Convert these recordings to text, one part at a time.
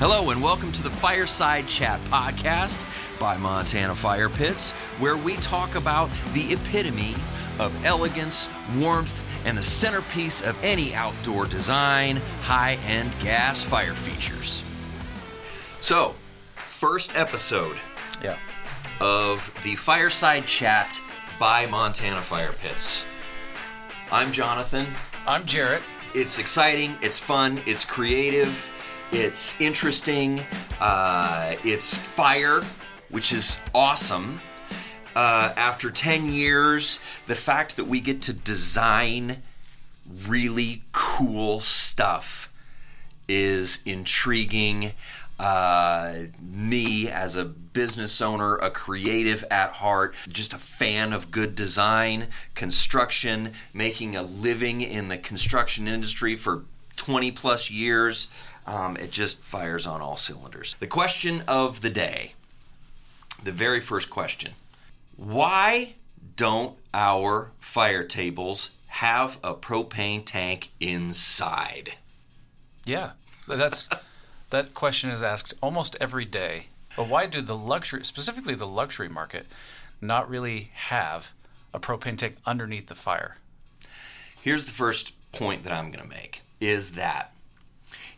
Hello, and welcome to the Fireside Chat podcast by Montana Fire Pits, where we talk about the epitome of elegance, warmth, and the centerpiece of any outdoor design high end gas fire features. So, first episode Yeah. of the Fireside Chat by Montana Fire Pits. I'm Jonathan. I'm Jarrett. It's exciting, it's fun, it's creative, it's interesting, uh, it's fire, which is awesome. Uh, after 10 years, the fact that we get to design really cool stuff is intriguing. Uh, me, as a business owner, a creative at heart, just a fan of good design, construction, making a living in the construction industry for 20 plus years, um, it just fires on all cylinders. The question of the day, the very first question why don't our fire tables have a propane tank inside? Yeah. That's that question is asked almost every day. But why do the luxury, specifically the luxury market, not really have a propane tank underneath the fire? Here's the first point that I'm going to make is that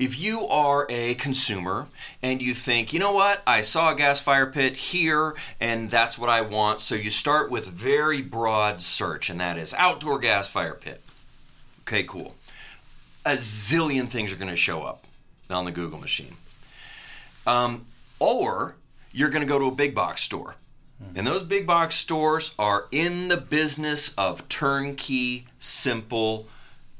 if you are a consumer and you think, you know what, I saw a gas fire pit here and that's what I want, so you start with a very broad search, and that is outdoor gas fire pit. Okay, cool. A zillion things are going to show up on the Google machine. Um, or you're going to go to a big box store. And those big box stores are in the business of turnkey, simple,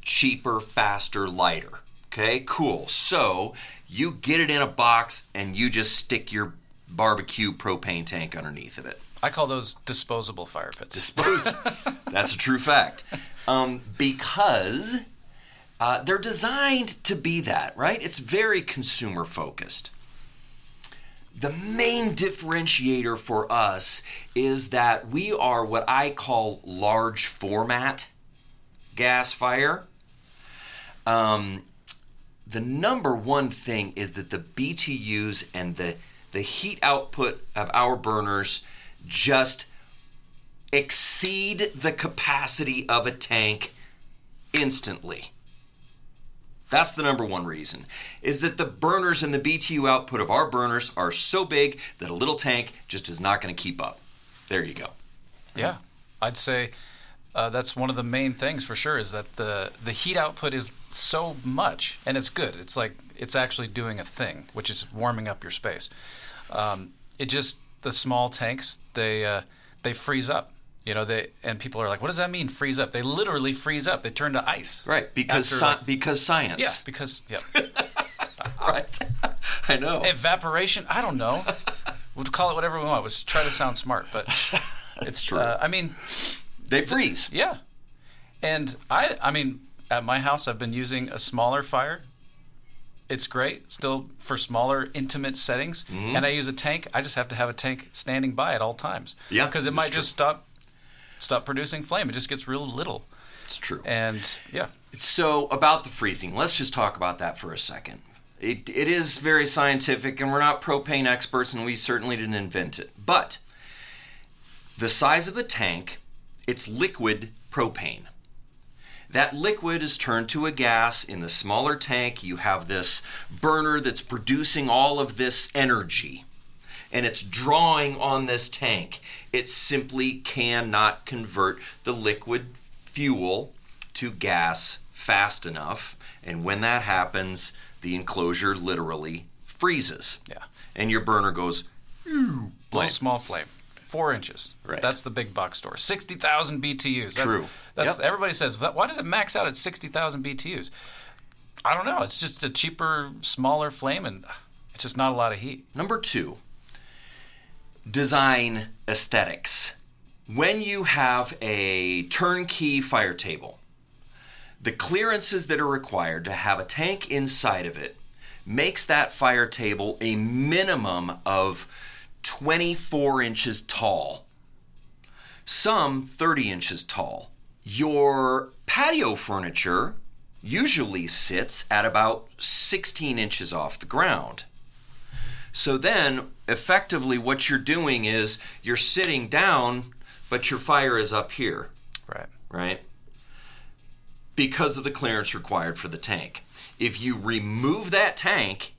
cheaper, faster, lighter. Okay, cool. So you get it in a box and you just stick your barbecue propane tank underneath of it. I call those disposable fire pits. Dispose. That's a true fact. Um, because uh, they're designed to be that, right? It's very consumer focused. The main differentiator for us is that we are what I call large format gas fire. Um, the number one thing is that the BTUs and the the heat output of our burners just exceed the capacity of a tank instantly. That's the number one reason. Is that the burners and the BTU output of our burners are so big that a little tank just is not going to keep up. There you go. Yeah. I'd say uh, that's one of the main things for sure is that the the heat output is so much and it's good. It's like it's actually doing a thing, which is warming up your space. Um, it just the small tanks they uh, they freeze up. You know they and people are like, what does that mean? Freeze up? They literally freeze up. They turn to ice. Right, because sci- like- because science. Yeah, because yeah, right. I know. evaporation. I don't know. We'll call it whatever we want. Let's try to sound smart, but it's true. uh, I mean, they freeze. Yeah. And I I mean, at my house I've been using a smaller fire. It's great, still for smaller intimate settings. Mm-hmm. And I use a tank. I just have to have a tank standing by at all times. Yeah, Because it might true. just stop stop producing flame. It just gets real little. It's true. And yeah. So about the freezing, let's just talk about that for a second. It, it is very scientific, and we're not propane experts, and we certainly didn't invent it. But the size of the tank, it's liquid propane. That liquid is turned to a gas in the smaller tank. You have this burner that's producing all of this energy and it's drawing on this tank. It simply cannot convert the liquid fuel to gas fast enough. And when that happens, the enclosure literally freezes. Yeah. And your burner goes, small flame. Four inches. Right. That's the big box store. Sixty thousand BTUs. That's, True. That's Yep. everybody says. "Why- Why does it max out at sixty thousand BTUs? I don't know. It's just a cheaper, smaller flame, and it's just not a lot of heat. Number two, design aesthetics. When you have a turnkey fire table, the clearances that are required to have a tank inside of it makes that fire table a minimum of 24 inches tall, some 30 inches tall. Your patio furniture usually sits at about 16 inches off the ground. So then, effectively, what you're doing is you're sitting down, but your fire is up here, Right. right? Because of the clearance required for the tank. If you remove that tank,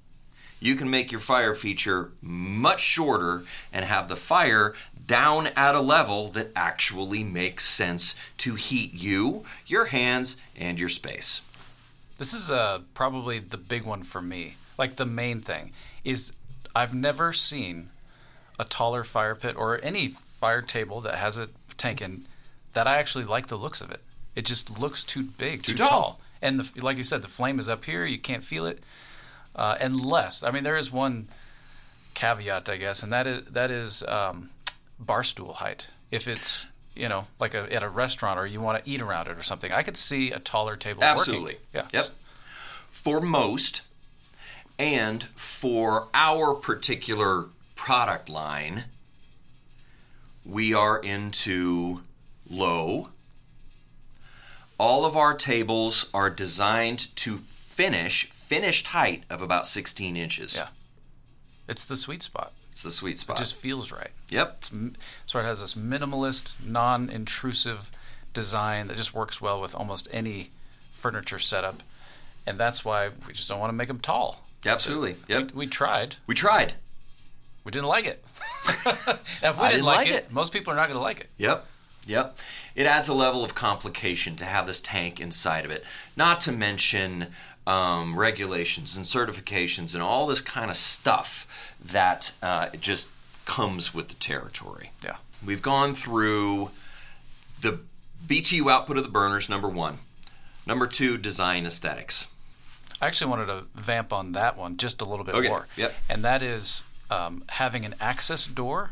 you can make your fire feature much shorter and have the fire down at a level that actually makes sense to heat you, your hands, and your space. This is uh, probably the big one for me. Like the main thing is I've never seen a taller fire pit or any fire table that has a tank in that I actually like the looks of it. It just looks too big, too, tall. tall. And the, like you said, the flame is up here. You can't feel it. Uh, unless, I mean, there is one caveat, I guess, and that is that is um, bar stool height. If it's you know like a, at a restaurant or you want to eat around it or something, I could see a taller table. Absolutely. Working. Yeah. Yep. For most, and for our particular product line, we are into low. All of our tables are designed to finish finished height of about 16 inches. Yeah. It's the sweet spot. It's the sweet spot. It just feels right. yep. It's, sort of has this minimalist, non-intrusive design that just works well with almost any furniture setup, and that's why we just don't want to make them tall. Absolutely. Yep. We, we tried. We tried. We didn't like it. if we I didn't, didn't like, like it, it. most people are not going to like it. Yep. Yep. It adds a level of complication to have this tank inside of it. Not to mention um, regulations and certifications and all this kind of stuff that uh, just comes with the territory. Yeah. We've gone through the BTU output of the burners, number one. Number two, design aesthetics. I actually wanted to vamp on that one just a little bit Okay, more. yep. And that is um, having an access door,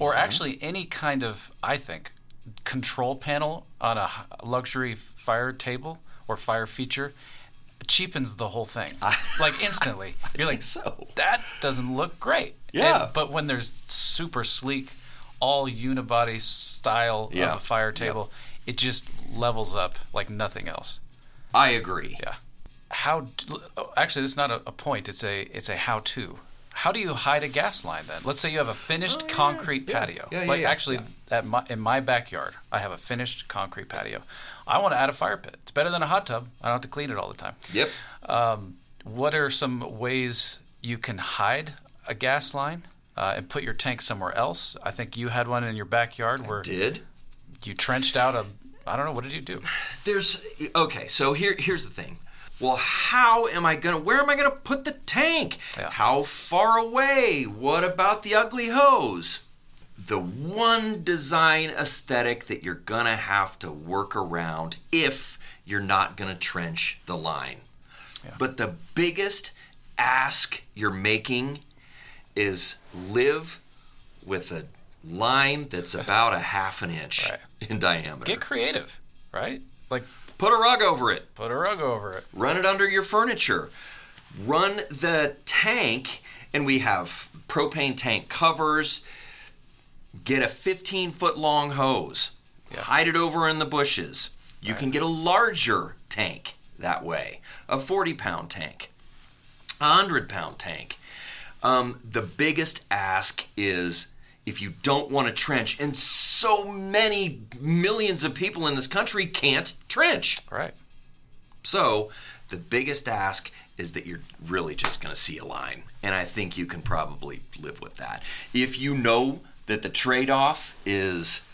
or actually any kind of, I think, control panel on a luxury fire table or fire feature cheapens the whole thing. like instantly. You're like, so. that doesn't look great. Yeah. And- but when there's super sleek, all unibody style Yeah. of a fire table, it just levels up like nothing else. I agree. Yeah. How? oh, Actually, this is not a, a point. It's a it's a how to. How do you hide a gas line then? Let's say you have a finished concrete patio. Oh, Yeah, yeah, like yeah, actually, at my, in my backyard, I have a finished concrete patio. I want to add a fire pit. It's better than a hot tub. I don't have to clean it all the time. Yep. Um, what are some ways you can hide a gas line uh, and put your tank somewhere else? I think you had one in your backyard where Did. you trenched out a. I don't know. What did you do? there's okay so here here's the thing well how am i gonna where am i gonna put the tank Yeah. how far away what about the ugly hose the one design aesthetic that you're gonna have to work around if you're not gonna trench the line but the biggest ask you're making is live with a line that's about a half an inch Right. in diameter Get creative, right? Like put a rug over it. Put a rug over it. run it under your furniture. Run the tank and we have propane tank covers. Get a 15 foot long hose. Yeah. hide it over in the bushes. You can get a larger tank that way a 40 pound tank a 100 pound tank. Um, the biggest ask is if you don't want to trench and so many millions of people in this country can't trench Right. so the biggest ask is that you're really just going to see a line. And I think you can probably live with that. If you know that the trade off is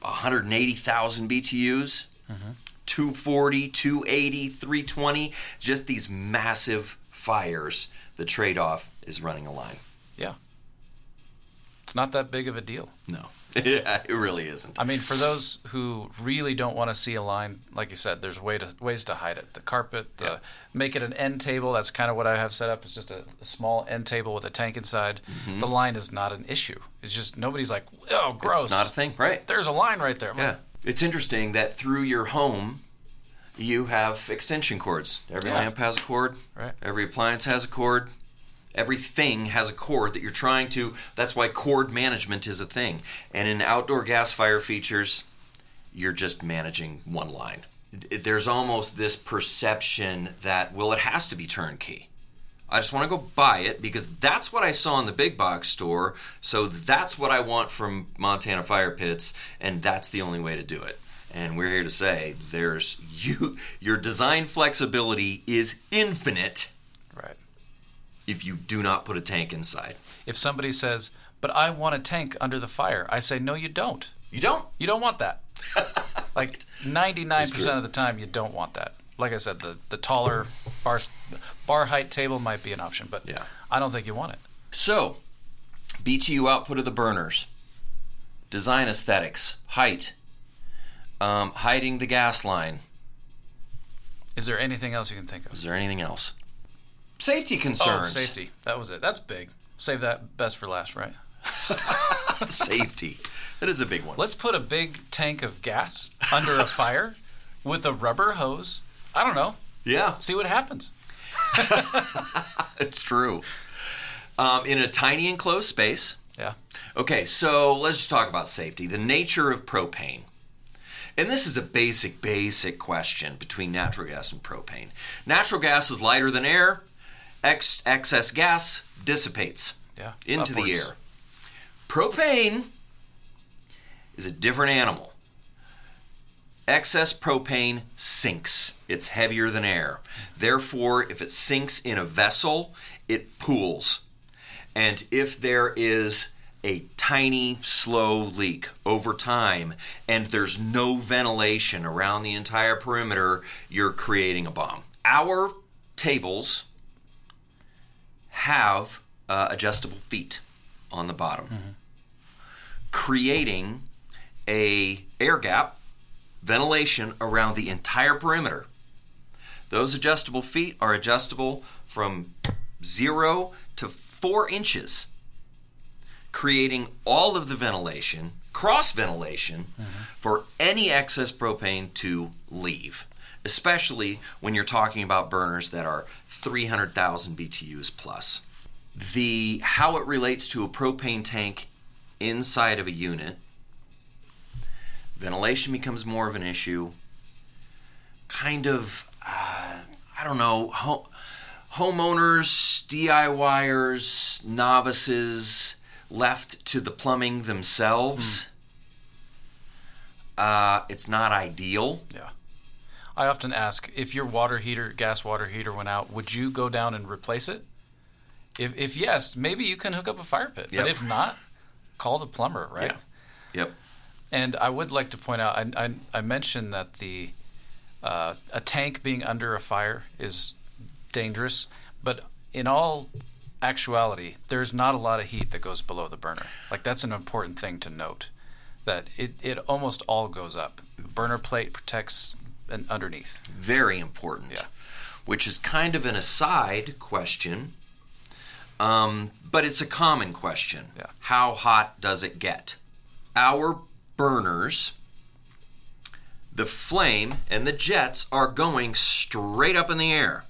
180,000 BTUs, mm-hmm. 240, 280, 320, just these massive fires, the trade off is running a line. Yeah. It's not that big of a deal. No, yeah, it really isn't. I mean, for those who really don't want to see a line, like you said, there's way to, ways to hide it. The carpet, the, Yeah. make it an end table. That's kind of what I have set up. It's just a, a small end table with a tank inside. Mm-hmm. The line is not an issue. It's just nobody's like, oh, gross. It's not a thing, right? There's a line right there. I'm like, Yeah. It's interesting that through your home, you have extension cords. Every Yeah. lamp has a cord. Right. Every appliance has a cord. Everything has a cord that you're trying to. That's why cord management is a thing. And in outdoor gas fire features, you're just managing one line. There's almost this perception that, well, it has to be turnkey. I just want to go buy it because that's what I saw in the big box store. So that's what I want from Montana Fire Pits, and that's the only way to do it. And we're here to say there's you your design flexibility is infinite. If you do not put a tank inside. If somebody says, "But I want a tank under the fire," I say, "No, you don't. You don't. You don't want that." like 99% of the time, you don't want that. Like I said, the the taller bar bar height table might be an option, but Yeah. I don't think you want it. So, BTU output of the burners, design aesthetics, height, um, hiding the gas line. Is there anything else you can think of? Is there anything else? Safety concerns. Oh, concerns. safety. That was it. That's big. Save that best for last, right? safety. That is a big one. Let's put a big tank of gas under a fire with a rubber hose. I don't know. Yeah, See what happens. it's true. Um, in a tiny enclosed space. Yeah. Okay, so let's just talk about safety. The nature of propane. And this is a basic, basic question between natural gas and propane. Natural gas is lighter than air. Ex- excess gas dissipates Yeah. into the air. Propane is a different animal. Excess propane sinks. It's heavier than air. Therefore, if it sinks in a vessel, it pools. And if there is a tiny, slow leak over time and there's no ventilation around the entire perimeter, you're creating a bomb. Our tables have uh, adjustable feet on the bottom, creating a air gap, ventilation around the entire perimeter. Those adjustable feet are adjustable from zero to four inches, creating all of the ventilation, cross ventilation, for any excess propane to leave. Especially when you're talking about burners that are 300,000 BTUs plus. The how it relates to a propane tank inside of a unit, ventilation becomes more of an issue. Kind of, uh, I don't know, ho- homeowners, DIYers, novices left to the plumbing themselves. Uh, it's not ideal. Yeah. I often ask if your water heater, gas water heater went out, would you go down and replace it? If, if yes, maybe you can hook up a fire pit. Yep. But if not, call the plumber, right? Yeah. Yep. And I would like to point out, I, I, I mentioned that the uh, a tank being under a fire is dangerous, but in all actuality, there's not a lot of heat that goes below the burner. Like that's an important thing to note. That it, it almost all goes up. The burner plate protects underneath. Very important. Yeah. Which is kind of an aside question, um, but it's a common question. Yeah. How hot does it get? Our burners, the flame and the jets are going straight up in the air.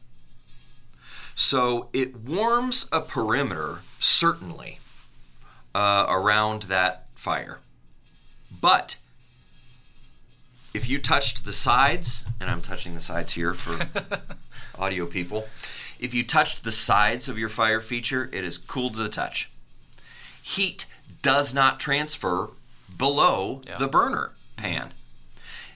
So it warms a perimeter, certainly, uh, around that fire. But if you touched the sides, and I'm touching the sides here for audio people, if you touched the sides of your fire feature, it is cool to the touch. Heat does not transfer below Yeah. the burner pan.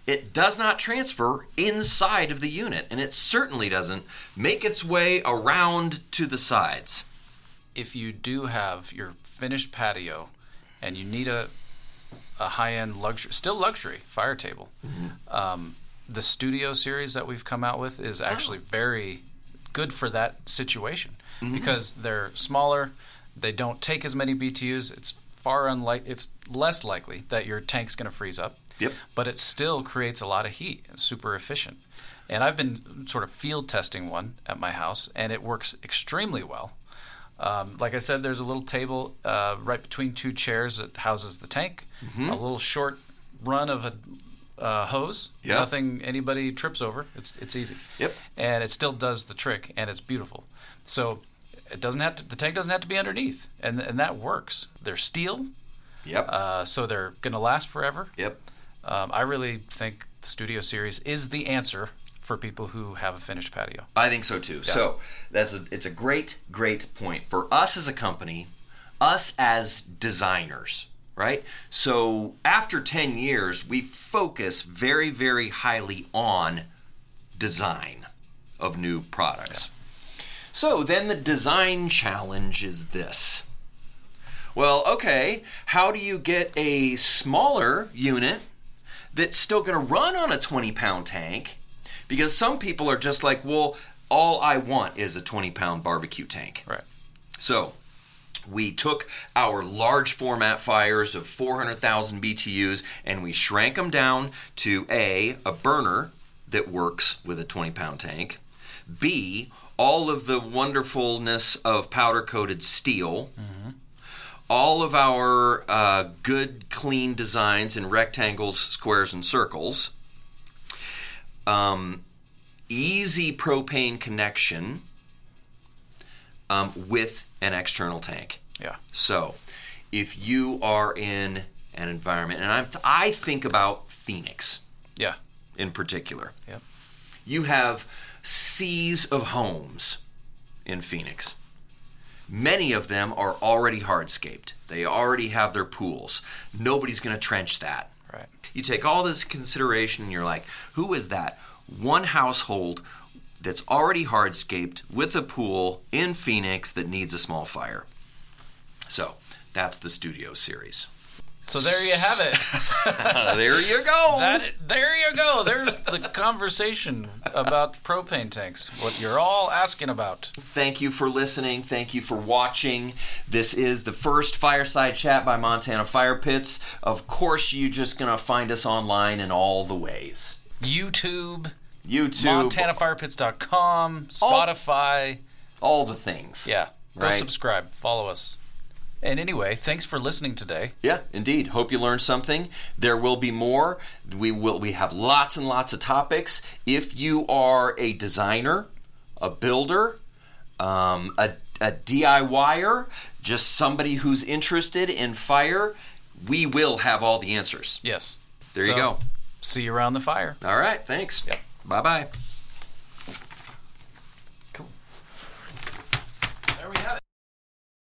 It does not transfer inside of the unit, and it certainly doesn't make its way around to the sides. If you do have your finished patio and you need a a high end luxury, still luxury fire table, um, the Studio series that we've come out with is actually very good for that situation because they're smaller, they don't take as many BTUs. It's far unlike it's less likely that your tank's going to freeze up. Yep. But it still creates a lot of heat. It's super efficient. And I've been sort of field testing one at my house, and it works extremely well. Um, like I said, there's a little table uh, right between two chairs that houses the tank. Mm-hmm. A little short run of a uh, hose. Yep. Nothing anybody trips over. It's it's easy. Yep. And it still does the trick, and it's beautiful. So it doesn't have to. The tank doesn't have to be underneath, and and that works. They're steel, Yep. uh, so they're going to last forever. yep. Um, I really think the Studio Series is the answer for people who have a finished patio. I think so too. So that's a it's a great great point for us as a company, us as designers, right? So after 10 years, we focus very very highly on design of new products. So then the design challenge is this. Well, okay, how do you get a smaller unit that's still going to run on a 20 pound tank? Because some people are just like, well, all I want is a 20 pound barbecue tank. Right. So we took our large format fires of 400,000 BTUs and we shrank them down to A, a burner that works with a 20 pound tank, B, all of the wonderfulness of powder coated steel. All of our uh, good, clean designs in rectangles, squares, and circles. Um, easy propane connection um, with an external tank. Yeah. So, if you are in an environment, and I, I think about Phoenix Yeah. in particular, Yep. you have seas of homes in Phoenix. Many of them are already hardscaped. They already have their pools. Nobody's going to trench that. You take all this consideration and you're like, who is that one household that's already hardscaped with a pool in Phoenix that needs a small fire? So that's the studio series. So there you have it. there you go. That, there you go. There's the conversation about propane tanks. What you're all asking about. Thank you for listening. Thank you for watching. This is the first fireside chat by Montana Fire Pits. Of course, you're just going to find us online in all the ways YouTube, YouTube, MontanaFirepits.com, All- Spotify. all the things. Yeah. Go Right. subscribe. Follow us. And anyway, thanks for listening today. Yeah, indeed. Hope you learned something. There will be more. We will we have lots and lots of topics. If you are a designer, a builder, um, a, a DIYer, just somebody who's interested in fire, we will have all the answers. Yes. There you go. See you around the fire. All right, thanks. Yep. Bye bye.